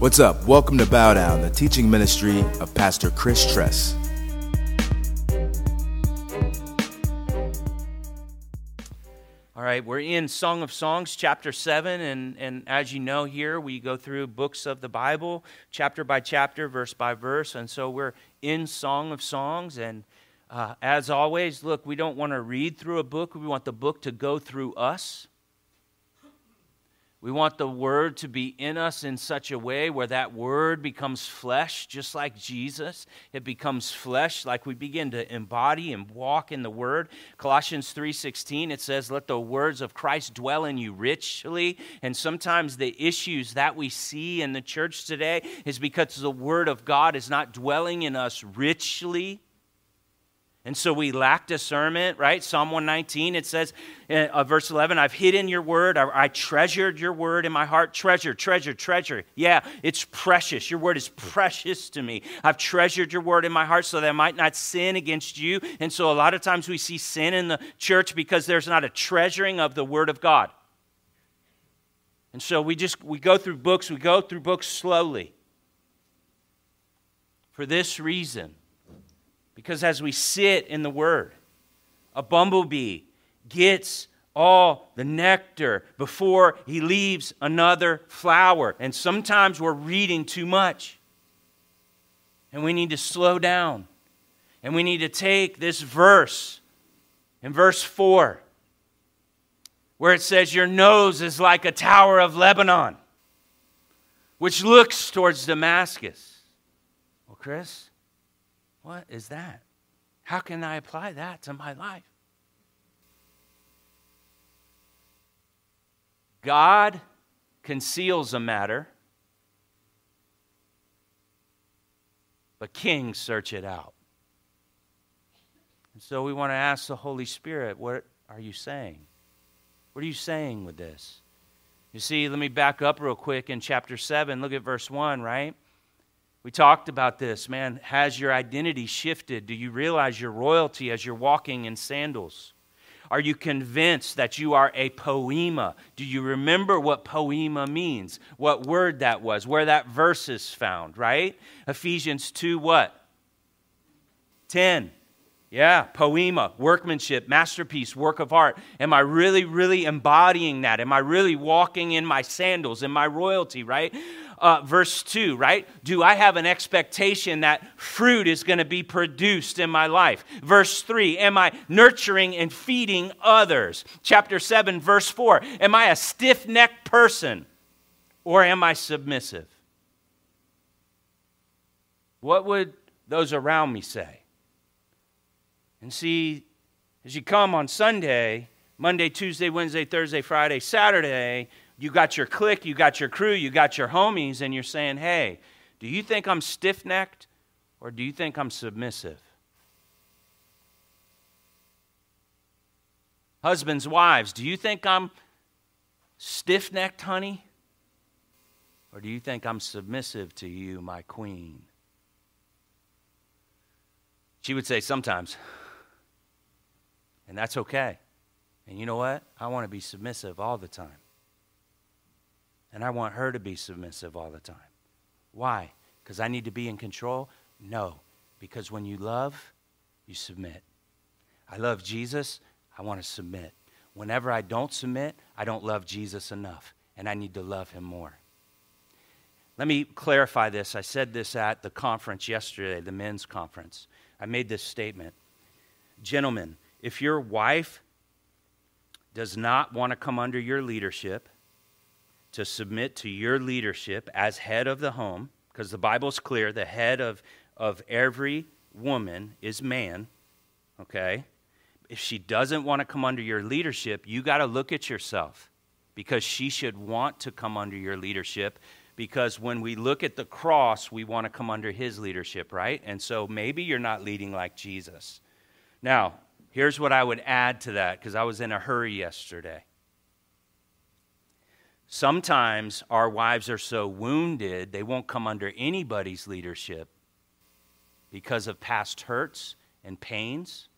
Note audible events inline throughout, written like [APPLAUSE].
What's up? Welcome to Bow Down, the teaching ministry of Pastor Chris Tress. All right, we're in Song of Songs, chapter 7, and, and as you know here, we go through books of the Bible, chapter by chapter, verse by verse, and so we're in Song of Songs, and uh, as always, look, we don't want to read through a book, we want the book to go through us. We want the word to be in us in such a way where that word becomes flesh, just like Jesus. It becomes flesh like we begin to embody and walk in the word. Colossians 3:16 it says, "Let the words of Christ dwell in you richly." And sometimes the issues that we see in the church today is because the word of God is not dwelling in us richly. And so we lack discernment, right? Psalm 119, it says, uh, verse 11, I've hidden your word. I, I, treasured your word in my heart. Treasure, treasure, treasure. Yeah, it's precious. Your word is precious to me. I've treasured your word in my heart so that I might not sin against you. And so a lot of times we see sin in the church because there's not a treasuring of the word of God. And so we just, we go through books, we go through books slowly. For this reason, because as we sit in the Word, a bumblebee gets all the nectar before he leaves another flower. And sometimes we're reading too much. And we need to slow down. And we need to take this verse in verse 4, where it says, Your nose is like a tower of Lebanon, which looks towards Damascus. Well, Chris, what is that? How can I apply that to my life? God conceals a matter, but kings search it out. And so we want to ask the Holy Spirit, what are you saying? What are you saying with this? You see, let me back up real quick in chapter 7. Look at verse 1, right? We talked about this, man. Has your identity shifted? Do you realize your royalty as you're walking in sandals? Are you convinced that you are a poema? Do you remember what poema means? What word that was, where that verse is found, right? Ephesians 2 what? 10. Yeah, poema, workmanship, masterpiece, work of art. Am I really, really embodying that? Am I really walking in my sandals, in my royalty, right? Uh, verse 2, right? Do I have an expectation that fruit is going to be produced in my life? Verse 3, am I nurturing and feeding others? Chapter 7, verse 4, am I a stiff necked person or am I submissive? What would those around me say? And see, as you come on Sunday, Monday, Tuesday, Wednesday, Thursday, Friday, Saturday, you got your clique, you got your crew, you got your homies, and you're saying, hey, do you think I'm stiff necked or do you think I'm submissive? Husbands, wives, do you think I'm stiff necked, honey? Or do you think I'm submissive to you, my queen? She would say, sometimes. And that's okay. And you know what? I want to be submissive all the time. And I want her to be submissive all the time. Why? Because I need to be in control? No. Because when you love, you submit. I love Jesus, I want to submit. Whenever I don't submit, I don't love Jesus enough, and I need to love him more. Let me clarify this. I said this at the conference yesterday, the men's conference. I made this statement. Gentlemen, if your wife does not want to come under your leadership, to submit to your leadership as head of the home, because the Bible's clear the head of, of every woman is man, okay? If she doesn't want to come under your leadership, you got to look at yourself because she should want to come under your leadership because when we look at the cross, we want to come under his leadership, right? And so maybe you're not leading like Jesus. Now, here's what I would add to that because I was in a hurry yesterday. Sometimes our wives are so wounded, they won't come under anybody's leadership because of past hurts and pains,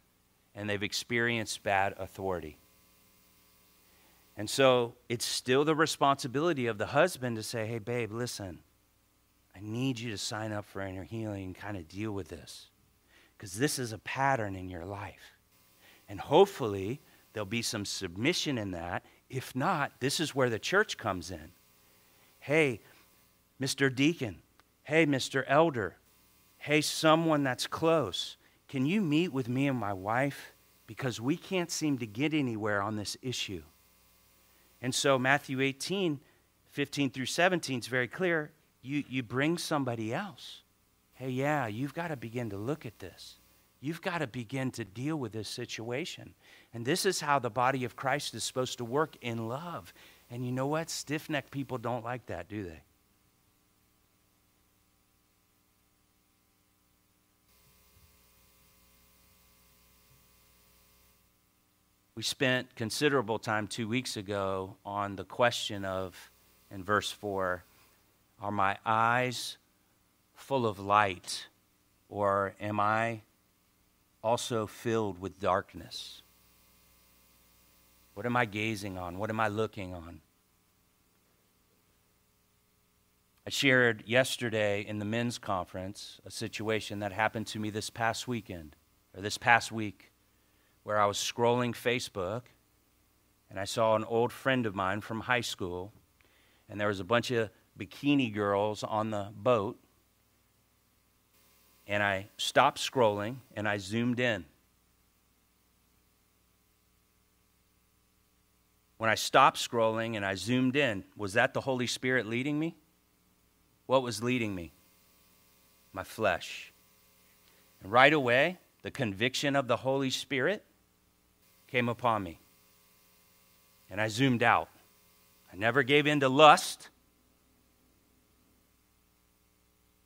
and they've experienced bad authority. And so it's still the responsibility of the husband to say, hey, babe, listen, I need you to sign up for inner healing and kind of deal with this. Because this is a pattern in your life. And hopefully, there'll be some submission in that. If not, this is where the church comes in. Hey, Mr. Deacon. Hey, Mr. Elder. Hey, someone that's close. Can you meet with me and my wife? Because we can't seem to get anywhere on this issue. And so, Matthew 18, 15 through 17 is very clear. You, you bring somebody else. Hey, yeah, you've got to begin to look at this. You've got to begin to deal with this situation. And this is how the body of Christ is supposed to work in love. And you know what? Stiff necked people don't like that, do they? We spent considerable time two weeks ago on the question of, in verse 4, are my eyes full of light, or am I also filled with darkness? What am I gazing on? What am I looking on? I shared yesterday in the men's conference a situation that happened to me this past weekend, or this past week where I was scrolling Facebook and I saw an old friend of mine from high school, and there was a bunch of bikini girls on the boat. And I stopped scrolling and I zoomed in. When I stopped scrolling and I zoomed in, was that the Holy Spirit leading me? What was leading me? My flesh. And right away, the conviction of the Holy Spirit came upon me. And I zoomed out. I never gave in to lust,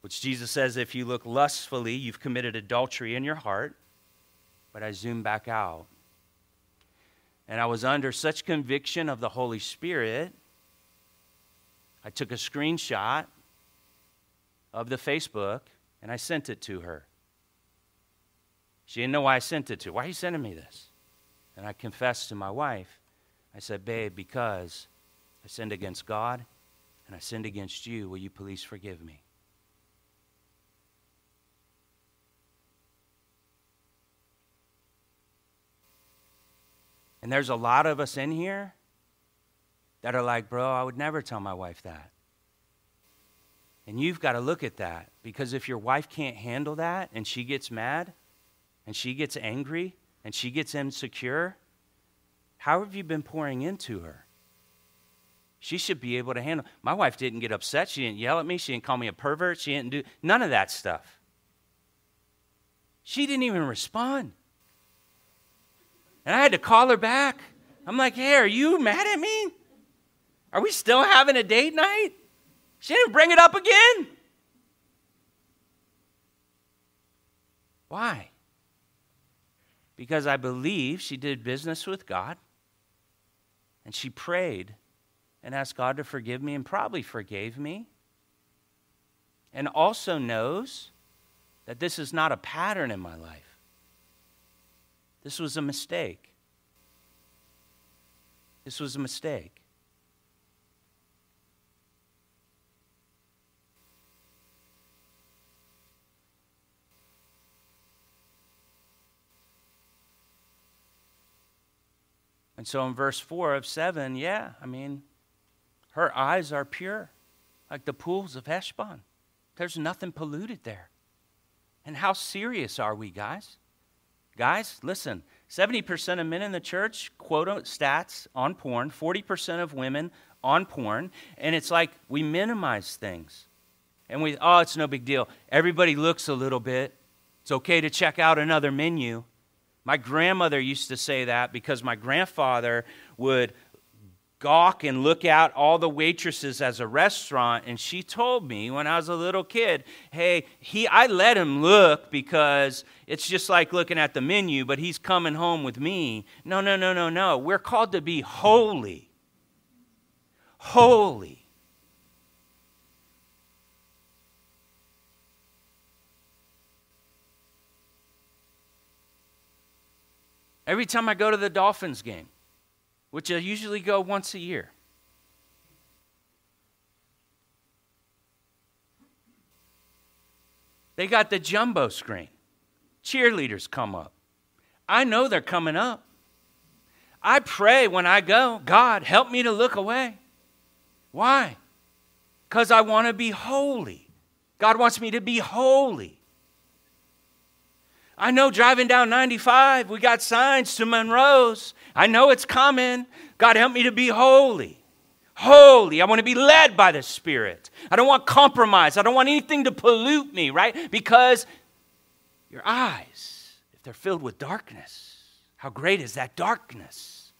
which Jesus says if you look lustfully, you've committed adultery in your heart. But I zoomed back out. And I was under such conviction of the Holy Spirit, I took a screenshot of the Facebook and I sent it to her. She didn't know why I sent it to her. Why are you sending me this? And I confessed to my wife, I said, Babe, because I sinned against God and I sinned against you, will you please forgive me? And there's a lot of us in here that are like, bro, I would never tell my wife that. And you've got to look at that because if your wife can't handle that and she gets mad and she gets angry and she gets insecure, how have you been pouring into her? She should be able to handle. My wife didn't get upset. She didn't yell at me. She didn't call me a pervert. She didn't do none of that stuff. She didn't even respond. And I had to call her back. I'm like, hey, are you mad at me? Are we still having a date night? She didn't bring it up again. Why? because I believe she did business with God and she prayed and asked God to forgive me and probably forgave me. And also knows that this is not a pattern in my life. This was a mistake. This was a mistake. And so in verse 4 of 7, yeah, I mean, her eyes are pure, like the pools of Heshbon. There's nothing polluted there. And how serious are we, guys? Guys, listen 70% of men in the church quote stats on porn, 40% of women on porn, and it's like we minimize things. And we, oh, it's no big deal. Everybody looks a little bit. It's okay to check out another menu. My grandmother used to say that because my grandfather would gawk and look at all the waitresses as a restaurant and she told me when I was a little kid, "Hey, he I let him look because it's just like looking at the menu, but he's coming home with me." No, no, no, no, no. We're called to be holy. Holy. Every time I go to the Dolphins game, which I usually go once a year, They got the jumbo screen. Cheerleaders come up. I know they're coming up. I pray when I go, God, help me to look away. Why? Because I want to be holy. God wants me to be holy. I know driving down 95, we got signs to Monroe's. I know it's coming. God, help me to be holy. Holy. I want to be led by the Spirit. I don't want compromise. I don't want anything to pollute me, right? Because your eyes, if they're filled with darkness, how great is that darkness?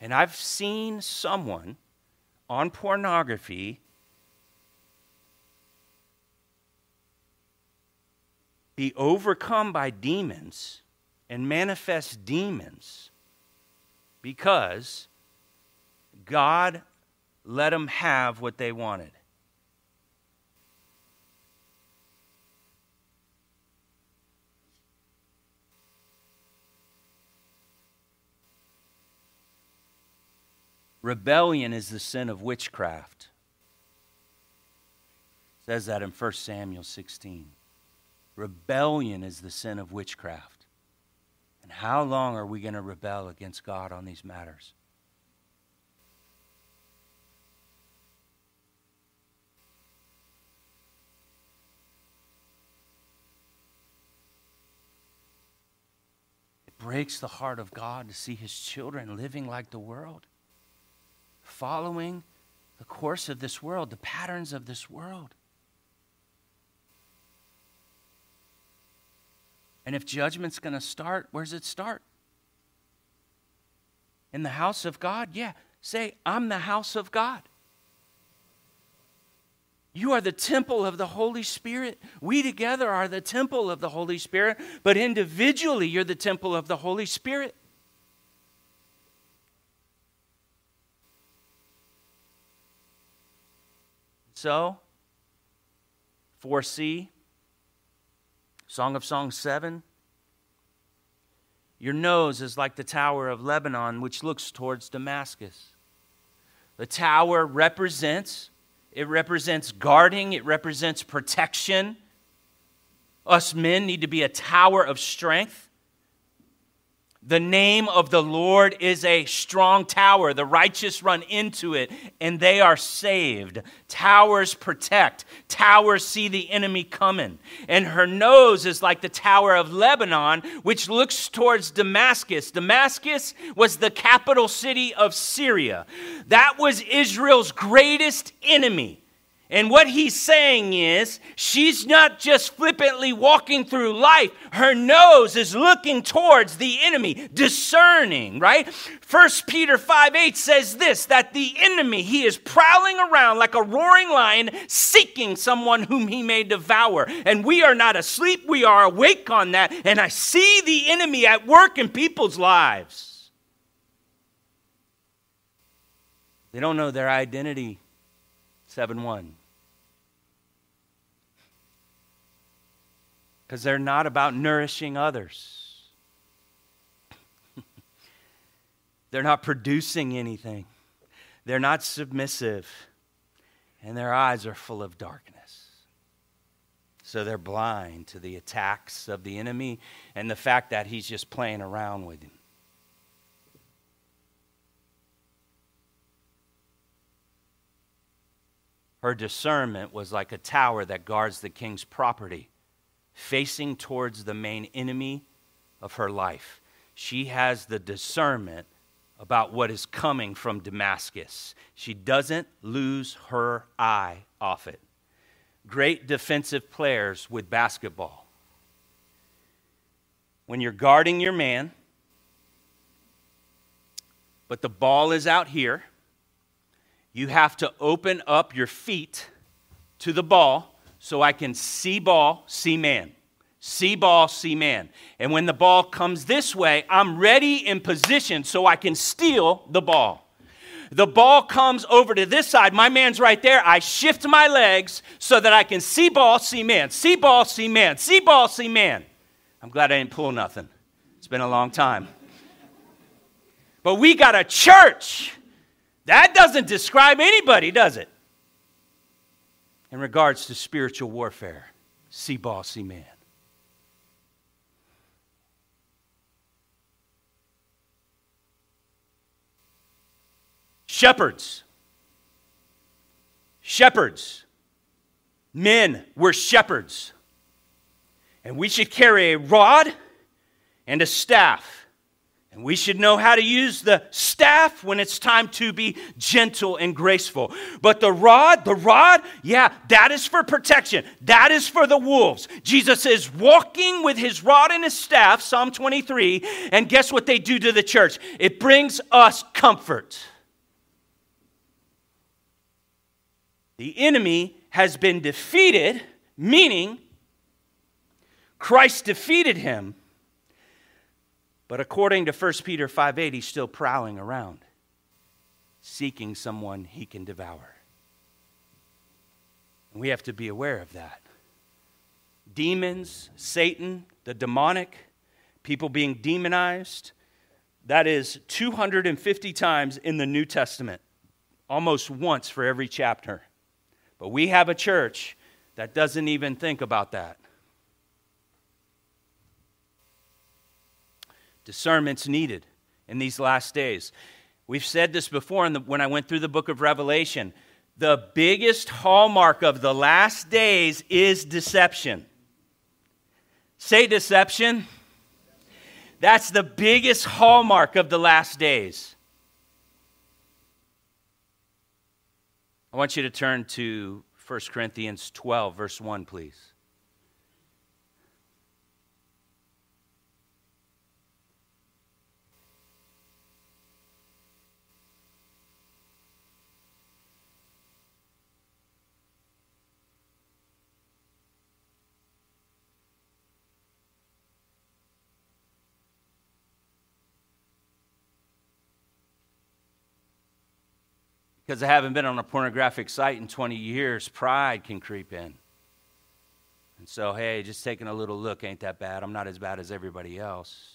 And I've seen someone on pornography be overcome by demons and manifest demons because God let them have what they wanted. Rebellion is the sin of witchcraft. It says that in 1 Samuel 16. Rebellion is the sin of witchcraft. And how long are we going to rebel against God on these matters? It breaks the heart of God to see his children living like the world, following the course of this world, the patterns of this world. And if judgment's going to start, where's it start? In the house of God? Yeah. Say, I'm the house of God. You are the temple of the Holy Spirit. We together are the temple of the Holy Spirit, but individually, you're the temple of the Holy Spirit. So, 4C, Song of Songs 7. Your nose is like the tower of Lebanon, which looks towards Damascus. The tower represents it represents guarding, it represents protection. Us men need to be a tower of strength. The name of the Lord is a strong tower. The righteous run into it and they are saved. Towers protect, towers see the enemy coming. And her nose is like the tower of Lebanon, which looks towards Damascus. Damascus was the capital city of Syria, that was Israel's greatest enemy. And what he's saying is, she's not just flippantly walking through life. Her nose is looking towards the enemy, discerning, right? First Peter 5 8 says this that the enemy, he is prowling around like a roaring lion, seeking someone whom he may devour. And we are not asleep, we are awake on that. And I see the enemy at work in people's lives. They don't know their identity 7 1. Because they're not about nourishing others, [LAUGHS] they're not producing anything, they're not submissive, and their eyes are full of darkness. So they're blind to the attacks of the enemy and the fact that he's just playing around with him. Her discernment was like a tower that guards the king's property, facing towards the main enemy of her life. She has the discernment about what is coming from Damascus. She doesn't lose her eye off it. Great defensive players with basketball. When you're guarding your man, but the ball is out here you have to open up your feet to the ball so I can see ball, see man. See ball, see man. And when the ball comes this way, I'm ready in position so I can steal the ball. The ball comes over to this side. My man's right there. I shift my legs so that I can see ball, see man. See ball, see man. See ball, see man. I'm glad I didn't pull nothing. It's been a long time. But we got a church that doesn't describe anybody, does it? In regards to spiritual warfare, see bossy man. Shepherds. Shepherds. Men were shepherds. And we should carry a rod and a staff and we should know how to use the staff when it's time to be gentle and graceful. But the rod, the rod, yeah, that is for protection. That is for the wolves. Jesus is walking with his rod and his staff, Psalm 23, and guess what they do to the church? It brings us comfort. The enemy has been defeated, meaning Christ defeated him but according to 1 Peter 5 8, he's still prowling around, seeking someone he can devour. And we have to be aware of that. Demons, Satan, the demonic, people being demonized, that is 250 times in the New Testament, almost once for every chapter. But we have a church that doesn't even think about that. Discernment's needed in these last days. We've said this before the, when I went through the book of Revelation. The biggest hallmark of the last days is deception. Say deception. That's the biggest hallmark of the last days. I want you to turn to 1 Corinthians 12, verse 1, please. Because I haven't been on a pornographic site in 20 years, pride can creep in. And so, hey, just taking a little look ain't that bad. I'm not as bad as everybody else.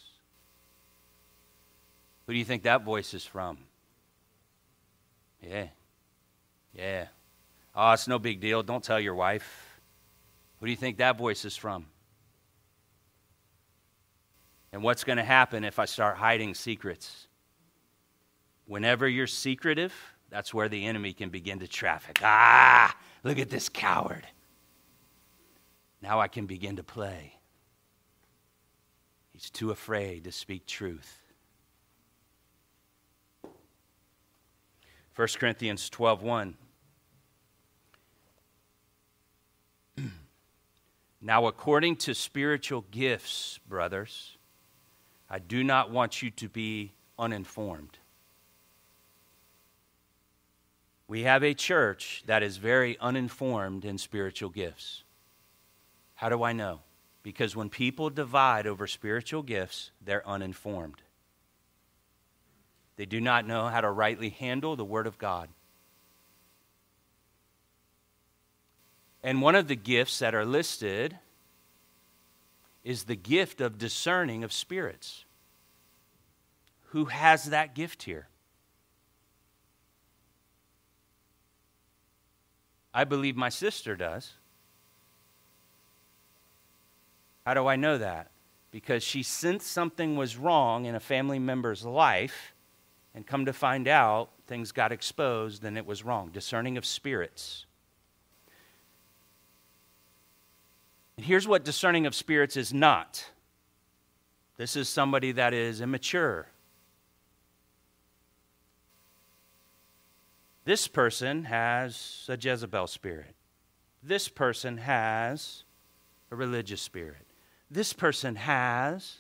Who do you think that voice is from? Yeah. Yeah. Oh, it's no big deal. Don't tell your wife. Who do you think that voice is from? And what's going to happen if I start hiding secrets? Whenever you're secretive, that's where the enemy can begin to traffic. Ah, look at this coward. Now I can begin to play. He's too afraid to speak truth. 1 Corinthians [CLEARS THROAT] 12:1 Now according to spiritual gifts, brothers, I do not want you to be uninformed. We have a church that is very uninformed in spiritual gifts. How do I know? Because when people divide over spiritual gifts, they're uninformed. They do not know how to rightly handle the Word of God. And one of the gifts that are listed is the gift of discerning of spirits. Who has that gift here? I believe my sister does. How do I know that? Because she sensed something was wrong in a family member's life, and come to find out, things got exposed and it was wrong. Discerning of spirits. And here's what discerning of spirits is not this is somebody that is immature This person has a Jezebel spirit. This person has a religious spirit. This person has.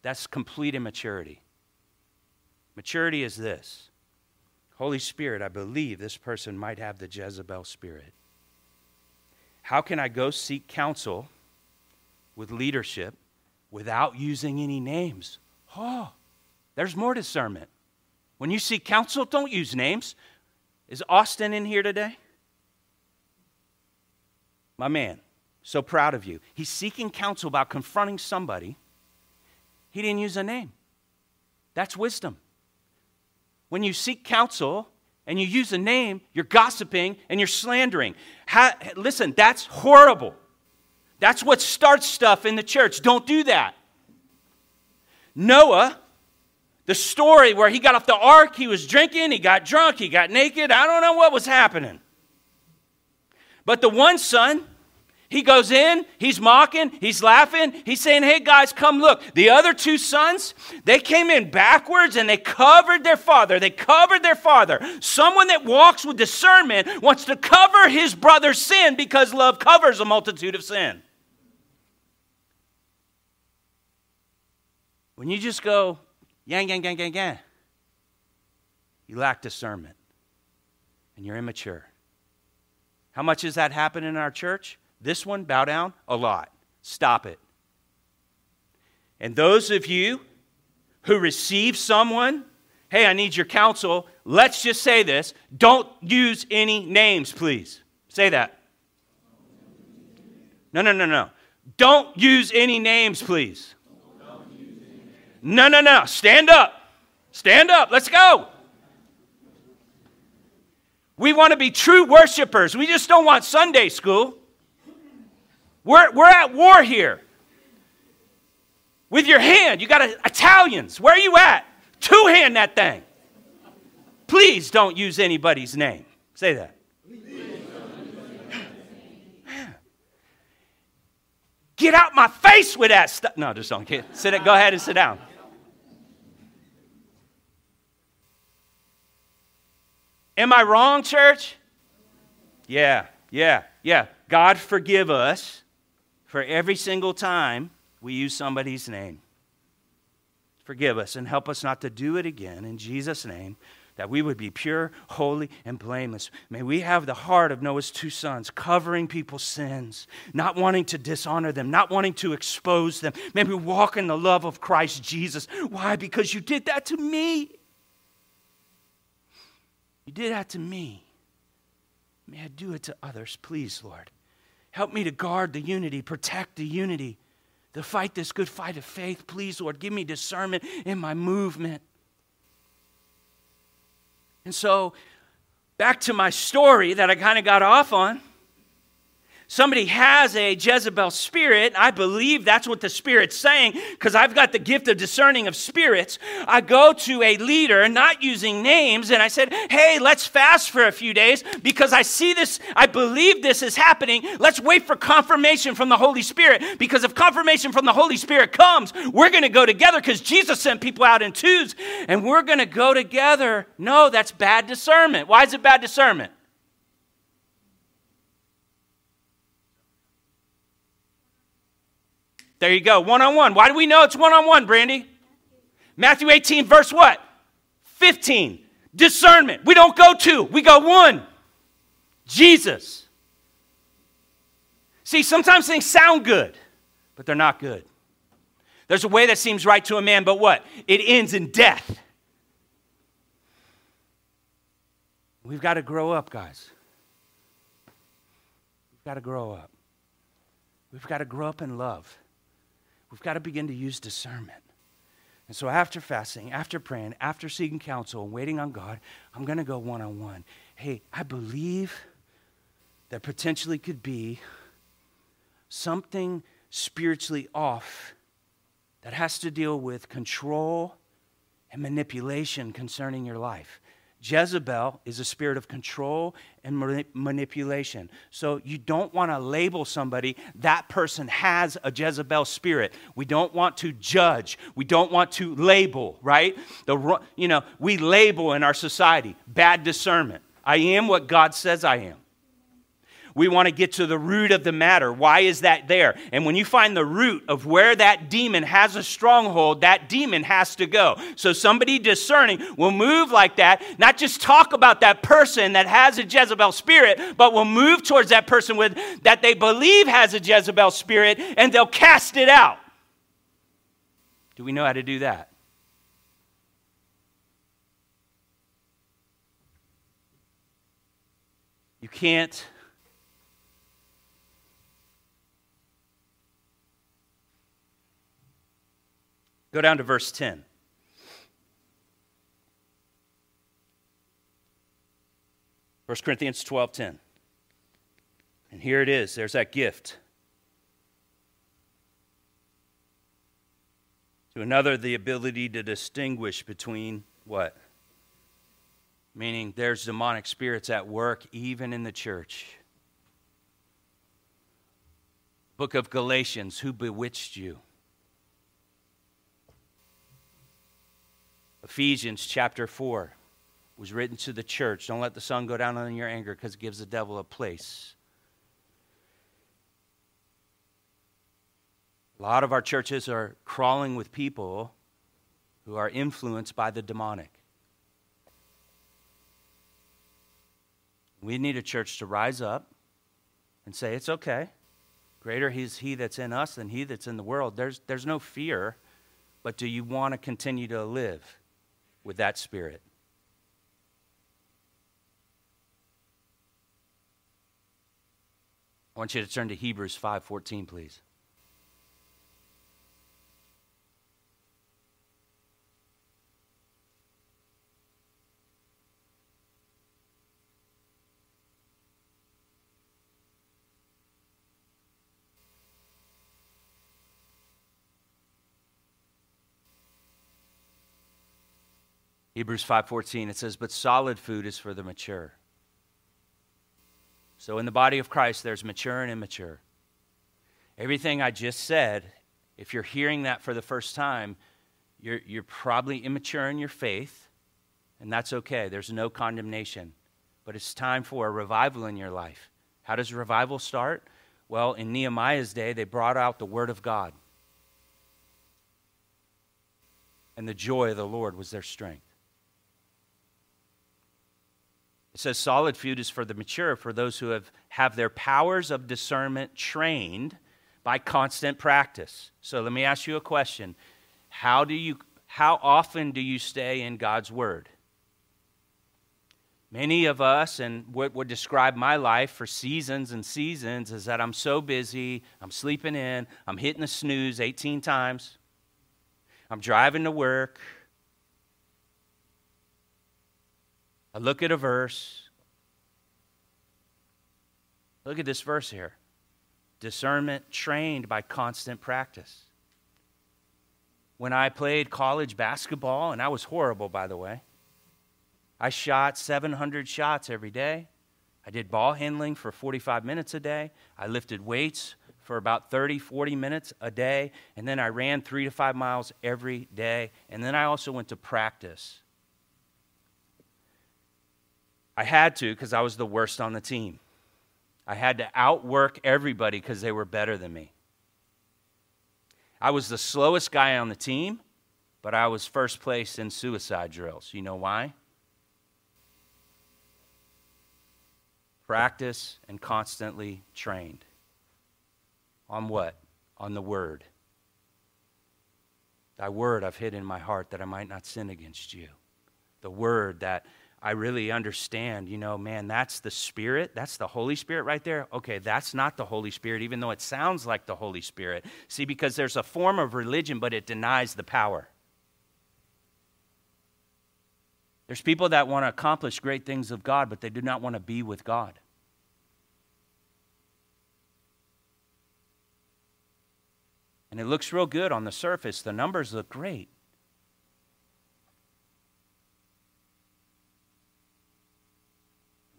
That's complete immaturity. Maturity is this Holy Spirit, I believe this person might have the Jezebel spirit. How can I go seek counsel with leadership without using any names? Oh, there's more discernment. When you seek counsel, don't use names. Is Austin in here today? My man, so proud of you. He's seeking counsel about confronting somebody. He didn't use a name. That's wisdom. When you seek counsel, and you use a name, you're gossiping and you're slandering. Ha- listen, that's horrible. That's what starts stuff in the church. Don't do that. Noah, the story where he got off the ark, he was drinking, he got drunk, he got naked. I don't know what was happening. But the one son, he goes in, he's mocking, he's laughing, he's saying, Hey guys, come look. The other two sons, they came in backwards and they covered their father. They covered their father. Someone that walks with discernment wants to cover his brother's sin because love covers a multitude of sin. When you just go, yang, yang, yang, yang, yang, you lack discernment and you're immature. How much is that happening in our church? This one, bow down, a lot. Stop it. And those of you who receive someone, hey, I need your counsel, let's just say this. Don't use any names, please. Say that. No, no, no, no. Don't use any names, please. No, no, no. Stand up. Stand up. Let's go. We want to be true worshipers. We just don't want Sunday school. We're, we're at war here. With your hand, you got a, Italians. Where are you at? Two hand that thing. Please don't use anybody's name. Say that. Get out my face with that stuff. No, just don't. Sit. Go ahead and sit down. Am I wrong, church? Yeah, yeah, yeah. God forgive us for every single time we use somebody's name. Forgive us and help us not to do it again in Jesus' name, that we would be pure, holy, and blameless. May we have the heart of Noah's two sons, covering people's sins, not wanting to dishonor them, not wanting to expose them. May we walk in the love of Christ Jesus. Why? Because you did that to me. You did that to me. May I do it to others, please, Lord. Help me to guard the unity, protect the unity, to fight this good fight of faith. Please, Lord, give me discernment in my movement. And so, back to my story that I kind of got off on somebody has a Jezebel spirit, I believe that's what the spirit's saying because I've got the gift of discerning of spirits. I go to a leader, not using names, and I said, Hey, let's fast for a few days because I see this, I believe this is happening. Let's wait for confirmation from the Holy Spirit because if confirmation from the Holy Spirit comes, we're going to go together because Jesus sent people out in twos and we're going to go together. No, that's bad discernment. Why is it bad discernment? There you go, one on one. Why do we know it's one on one, Brandy? Matthew 18, verse what? 15. Discernment. We don't go two, we go one. Jesus. See, sometimes things sound good, but they're not good. There's a way that seems right to a man, but what? It ends in death. We've got to grow up, guys. We've got to grow up. We've got to grow up in love. We've got to begin to use discernment. And so, after fasting, after praying, after seeking counsel and waiting on God, I'm going to go one on one. Hey, I believe that potentially could be something spiritually off that has to deal with control and manipulation concerning your life. Jezebel is a spirit of control and manipulation. So you don't want to label somebody, that person has a Jezebel spirit. We don't want to judge. We don't want to label, right? The, you know, we label in our society bad discernment. I am what God says I am. We want to get to the root of the matter. Why is that there? And when you find the root of where that demon has a stronghold, that demon has to go. So somebody discerning will move like that, not just talk about that person that has a Jezebel spirit, but will move towards that person with that they believe has a Jezebel spirit and they'll cast it out. Do we know how to do that? You can't Go down to verse 10. 1 Corinthians 12:10. And here it is. There's that gift. To another, the ability to distinguish between what? Meaning there's demonic spirits at work even in the church. Book of Galatians, who bewitched you? Ephesians chapter 4 was written to the church. Don't let the sun go down on your anger because it gives the devil a place. A lot of our churches are crawling with people who are influenced by the demonic. We need a church to rise up and say, it's okay. Greater is he that's in us than he that's in the world. There's, there's no fear, but do you want to continue to live with that spirit? I want you to turn to Hebrews 5:14, please. Hebrews 5:14 it says but solid food is for the mature. So in the body of Christ there's mature and immature. Everything I just said, if you're hearing that for the first time, you're, you're probably immature in your faith, and that's okay. There's no condemnation. But it's time for a revival in your life. How does revival start? Well, in Nehemiah's day, they brought out the Word of God. And the joy of the Lord was their strength. It says solid food is for the mature, for those who have, have their powers of discernment trained by constant practice. So let me ask you a question. How do you how often do you stay in God's word? Many of us, and what would describe my life for seasons and seasons, is that I'm so busy, I'm sleeping in, I'm hitting the snooze 18 times, I'm driving to work, I look at a verse. Look at this verse here discernment trained by constant practice. When I played college basketball, and I was horrible, by the way, I shot 700 shots every day. I did ball handling for 45 minutes a day. I lifted weights for about 30, 40 minutes a day. And then I ran three to five miles every day. And then I also went to practice I had to because I was the worst on the team. I had to outwork everybody because they were better than me. I was the slowest guy on the team, but I was first place in suicide drills. You know why? Practice and constantly trained. On what? On the word. Thy word I've hid in my heart that I might not sin against you. The word that I really understand, you know, man, that's the Spirit. That's the Holy Spirit right there. Okay, that's not the Holy Spirit, even though it sounds like the Holy Spirit. See, because there's a form of religion, but it denies the power. There's people that want to accomplish great things of God, but they do not want to be with God. And it looks real good on the surface. The numbers look great.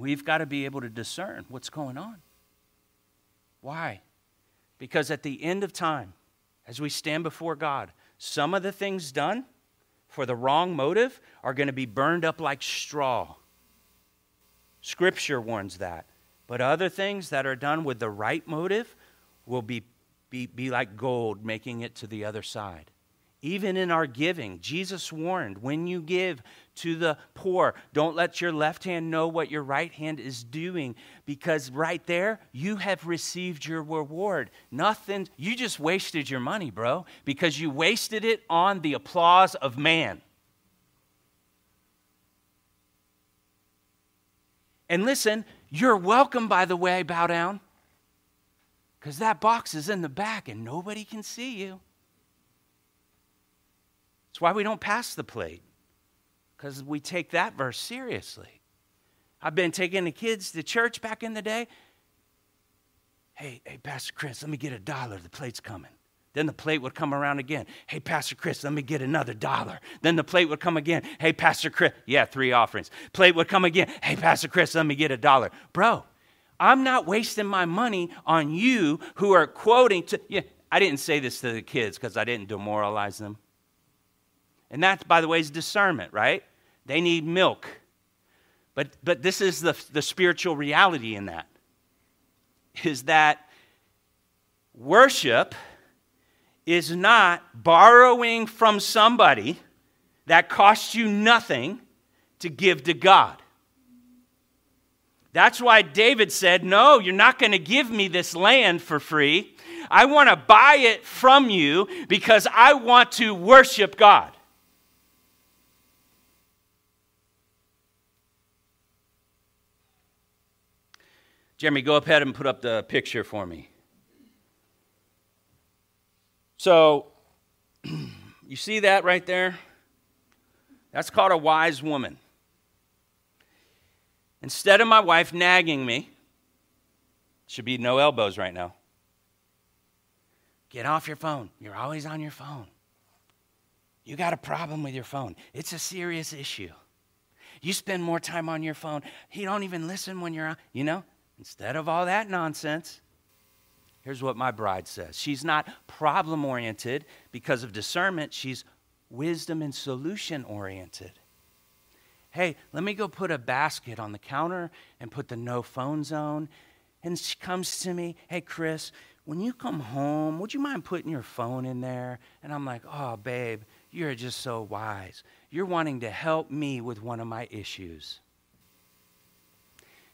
We've got to be able to discern what's going on. Why? Because at the end of time, as we stand before God, some of the things done for the wrong motive are going to be burned up like straw. Scripture warns that. But other things that are done with the right motive will be, be, be like gold making it to the other side. Even in our giving, Jesus warned when you give to the poor, don't let your left hand know what your right hand is doing because right there, you have received your reward. Nothing, you just wasted your money, bro, because you wasted it on the applause of man. And listen, you're welcome, by the way, bow down, because that box is in the back and nobody can see you. That's why we don't pass the plate, because we take that verse seriously. I've been taking the kids to church back in the day. Hey, hey, Pastor Chris, let me get a dollar. The plate's coming. Then the plate would come around again. Hey, Pastor Chris, let me get another dollar. Then the plate would come again. Hey, Pastor Chris, yeah, three offerings. Plate would come again. Hey, Pastor Chris, let me get a dollar. Bro, I'm not wasting my money on you who are quoting to. Yeah, I didn't say this to the kids because I didn't demoralize them. And that, by the way, is discernment, right? They need milk. But, but this is the, the spiritual reality in that is that worship is not borrowing from somebody that costs you nothing to give to God. That's why David said, No, you're not going to give me this land for free. I want to buy it from you because I want to worship God. Jeremy, go up ahead and put up the picture for me. So, [CLEARS THROAT] you see that right there? That's called a wise woman. Instead of my wife nagging me, should be no elbows right now. Get off your phone. You're always on your phone. You got a problem with your phone. It's a serious issue. You spend more time on your phone. He don't even listen when you're on, you know? Instead of all that nonsense, Here's what my bride says She's not problem oriented because of discernment, she's wisdom and solution oriented. Hey, let me go put a basket on the counter and put the no phone zone. And she comes to me, Hey, Chris, when you come home, would you mind putting your phone in there? And I'm like, Oh, babe, you're just so wise. You're wanting to help me with one of my issues.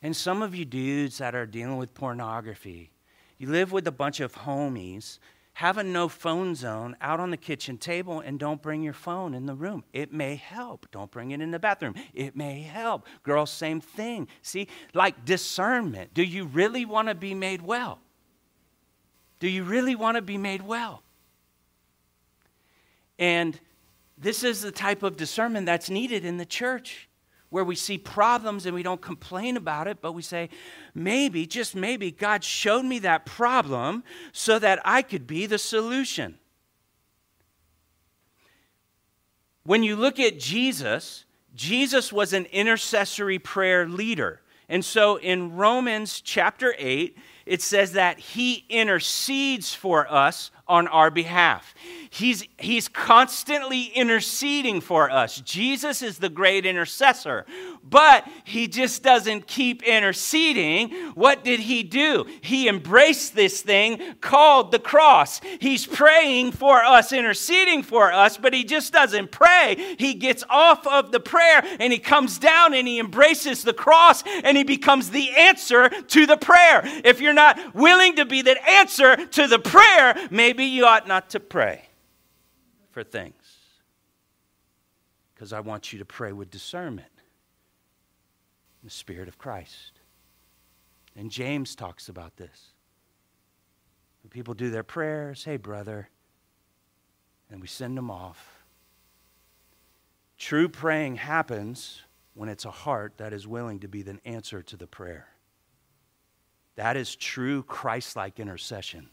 And some of you dudes that are dealing with pornography, you live with a bunch of homies. Have a no phone zone out on the kitchen table and don't bring your phone in the room. It may help. Don't bring it in the bathroom. It may help. Girls, same thing. See, like discernment. Do you really want to be made well? Do you really want to be made well? And this is the type of discernment that's needed in the church where we see problems and we don't complain about it, but we say, maybe, just maybe, God showed me that problem so that I could be the solution. When you look at Jesus, Jesus was an intercessory prayer leader. And so in Romans chapter 8, it says that he intercedes for us on our behalf. He's, he's constantly interceding for us. Jesus is the great intercessor, but he just doesn't keep interceding. What did he do? He embraced this thing called the cross. He's praying for us, interceding for us, but he just doesn't pray. He gets off of the prayer and he comes down and he embraces the cross and he becomes the answer to the prayer. If you're not willing to be the answer to the prayer, maybe maybe you ought not to pray for things. Because I want you to pray with discernment the Spirit of Christ. And James talks about this. When people do their prayers, hey, brother, and we send them off. True praying happens when it's a heart that is willing to be the answer to the prayer. That is true Christ like intercession.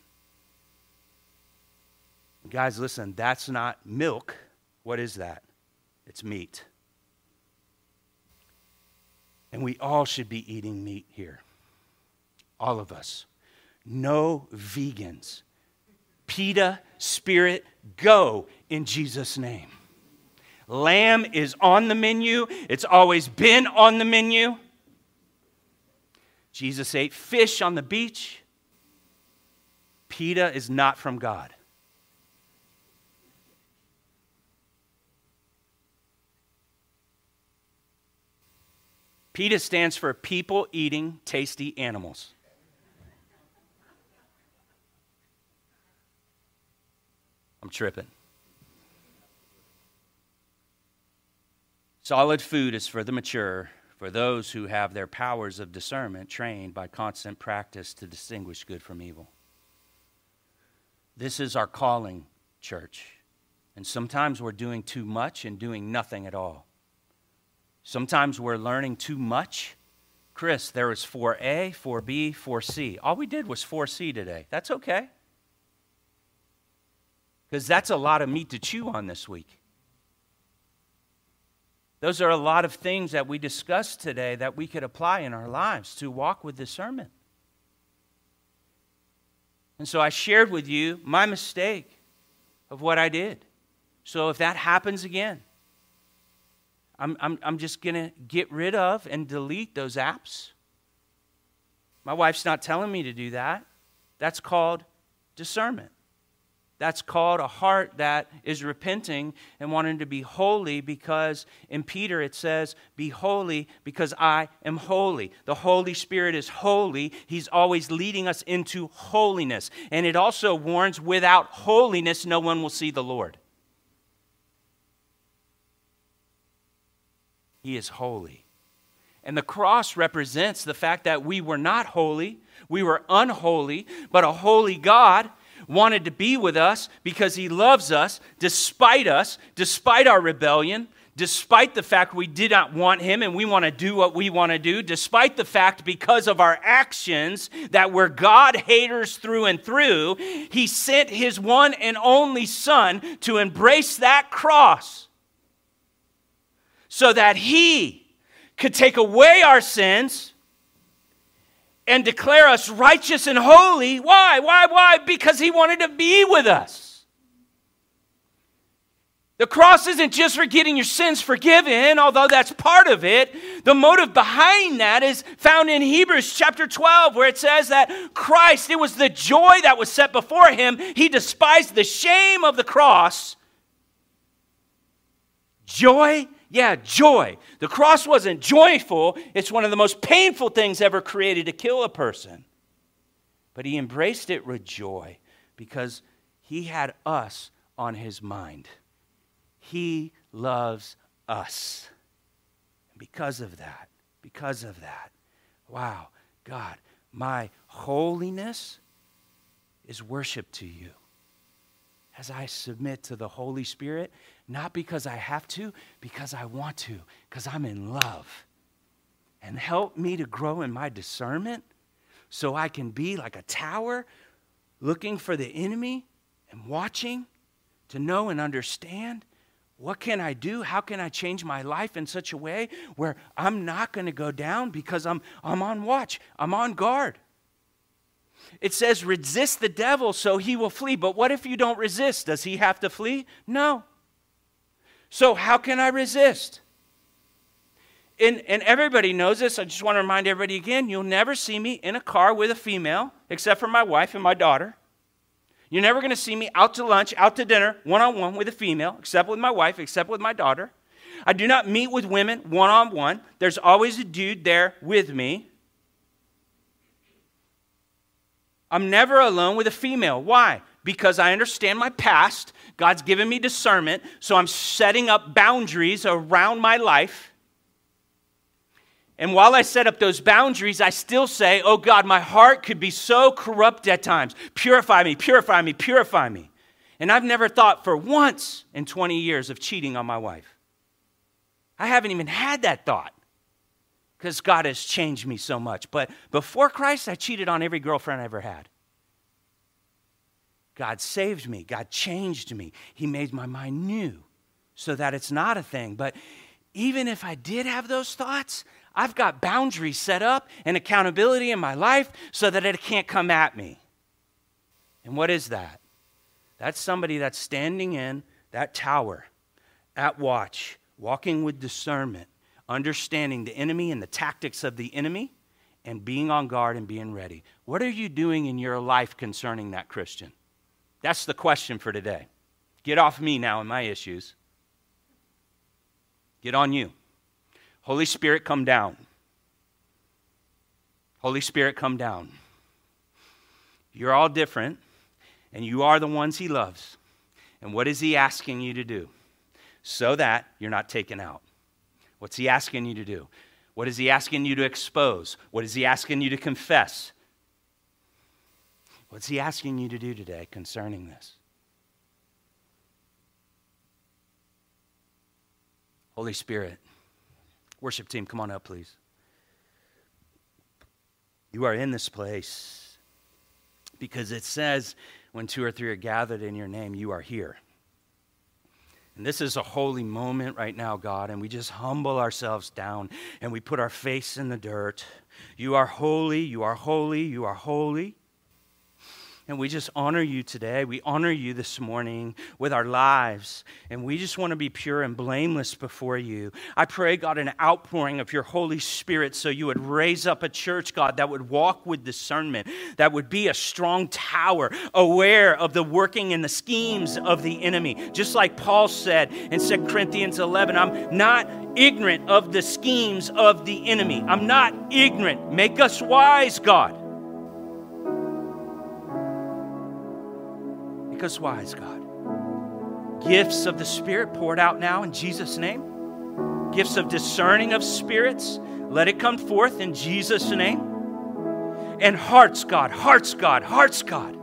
Guys, listen, that's not milk. What is that? It's meat. And we all should be eating meat here. All of us. No vegans. PETA, Spirit, go in Jesus' name. Lamb is on the menu, it's always been on the menu. Jesus ate fish on the beach. PETA is not from God. PETA stands for People Eating Tasty Animals. I'm tripping. Solid food is for the mature, for those who have their powers of discernment trained by constant practice to distinguish good from evil. This is our calling, church. And sometimes we're doing too much and doing nothing at all. Sometimes we're learning too much Chris, there was 4A, 4B, 4C. All we did was 4C today. That's okay. Because that's a lot of meat to chew on this week. Those are a lot of things that we discussed today that we could apply in our lives to walk with discernment. And so I shared with you my mistake of what I did. So if that happens again, I'm, I'm, I'm just going to get rid of and delete those apps. My wife's not telling me to do that. That's called discernment. That's called a heart that is repenting and wanting to be holy because in Peter it says, Be holy because I am holy. The Holy Spirit is holy. He's always leading us into holiness. And it also warns, without holiness, no one will see the Lord. He is holy. And the cross represents the fact that we were not holy, we were unholy, but a holy God wanted to be with us because he loves us despite us, despite our rebellion, despite the fact we did not want him and we want to do what we want to do, despite the fact because of our actions that we're God haters through and through, he sent his one and only son to embrace that cross so that he could take away our sins and declare us righteous and holy. Why? Why? Why? Because he wanted to be with us. The cross isn't just for getting your sins forgiven, although that's part of it. The motive behind that is found in Hebrews chapter 12, where it says that Christ, it was the joy that was set before him. He despised the shame of the cross. Joy yeah, joy. The cross wasn't joyful, it's one of the most painful things ever created to kill a person. But he embraced it with joy because he had us on his mind. He loves us. And because of that, because of that, wow, God, my holiness is worship to you. As I submit to the Holy Spirit, not because I have to, because I want to, because I'm in love. And help me to grow in my discernment so I can be like a tower looking for the enemy and watching to know and understand what can I do? How can I change my life in such a way where I'm not going to go down because I'm, I'm on watch, I'm on guard. It says, resist the devil so he will flee. But what if you don't resist? Does he have to flee? No. So, how can I resist? And, and everybody knows this. I just want to remind everybody again you'll never see me in a car with a female, except for my wife and my daughter. You're never going to see me out to lunch, out to dinner, one on one with a female, except with my wife, except with my daughter. I do not meet with women one on one. There's always a dude there with me. I'm never alone with a female. Why? Because I understand my past God's given me discernment, so I'm setting up boundaries around my life. And while I set up those boundaries, I still say, Oh God, my heart could be so corrupt at times. Purify me, purify me, purify me. And I've never thought for once in 20 years of cheating on my wife. I haven't even had that thought because God has changed me so much. But before Christ, I cheated on every girlfriend I ever had. God saved me. God changed me. He made my mind new so that it's not a thing. But even if I did have those thoughts, I've got boundaries set up and accountability in my life so that it can't come at me. And what is that? That's somebody that's standing in that tower at watch, walking with discernment, understanding the enemy and the tactics of the enemy, and being on guard and being ready. What are you doing in your life concerning that Christian? That's the question for today. Get off me now and my issues. Get on you. Holy Spirit, come down. Holy Spirit, come down. You're all different, and you are the ones He loves. And what is He asking you to do? So that you're not taken out. What's He asking you to do? What is He asking you to expose? What is He asking you to confess? What's he asking you to do today concerning this? Holy Spirit, worship team, come on up, please. You are in this place because it says, when two or three are gathered in your name, you are here. And this is a holy moment right now, God, and we just humble ourselves down and we put our face in the dirt. You are holy, you are holy, you are holy. And we just honor you today. We honor you this morning with our lives. And we just want to be pure and blameless before you. I pray, God, an outpouring of your Holy Spirit so you would raise up a church, God, that would walk with discernment, that would be a strong tower, aware of the working and the schemes of the enemy. Just like Paul said in 2 Corinthians 11, I'm not ignorant of the schemes of the enemy. I'm not ignorant. Make us wise, God. Make us wise, God. Gifts of the Spirit poured out now in Jesus' name. Gifts of discerning of spirits, let it come forth in Jesus' name. And hearts, God, hearts, God, hearts, God,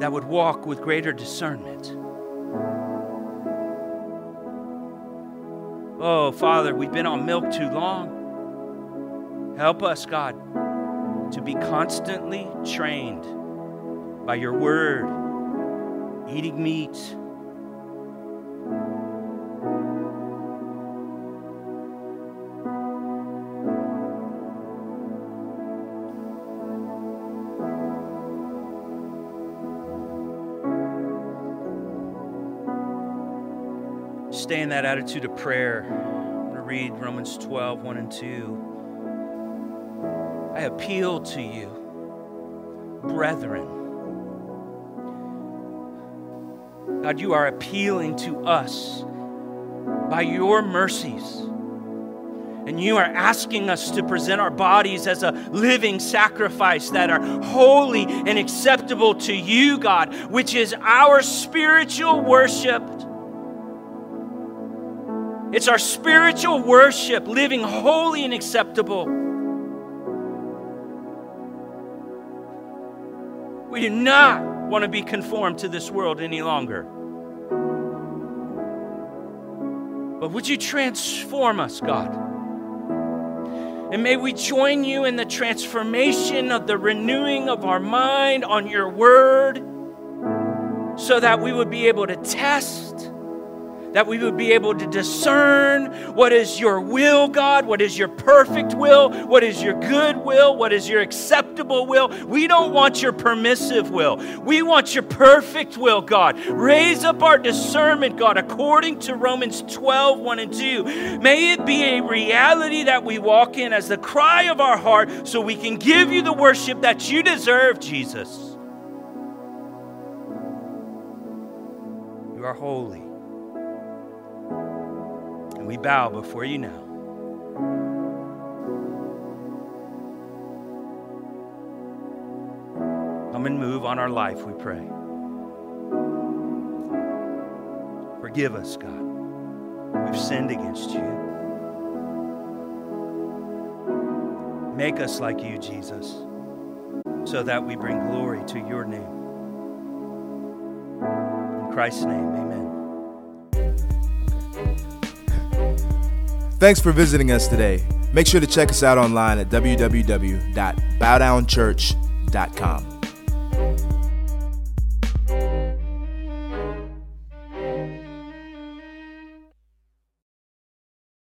that would walk with greater discernment. Oh, Father, we've been on milk too long. Help us, God, to be constantly trained by your word, eating meat. Stay in that attitude of prayer. I'm going to read Romans 12, 1 and 2. I appeal to you, brethren God, you are appealing to us by your mercies. And you are asking us to present our bodies as a living sacrifice that are holy and acceptable to you, God, which is our spiritual worship. It's our spiritual worship, living holy and acceptable. We do not want to be conformed to this world any longer. But would you transform us, God? And may we join you in the transformation of the renewing of our mind on your word so that we would be able to test that we would be able to discern what is your will, God, what is your perfect will, what is your good will, what is your acceptable will. We don't want your permissive will. We want your perfect will, God. Raise up our discernment, God, according to Romans 12, 1 and 2. May it be a reality that we walk in as the cry of our heart so we can give you the worship that you deserve, Jesus. You are holy. And we bow before you now. Come and move on our life, we pray. Forgive us, God. We've sinned against you. Make us like you, Jesus, so that we bring glory to your name. In Christ's name, amen. Thanks for visiting us today. Make sure to check us out online at www.bowdownchurch.com.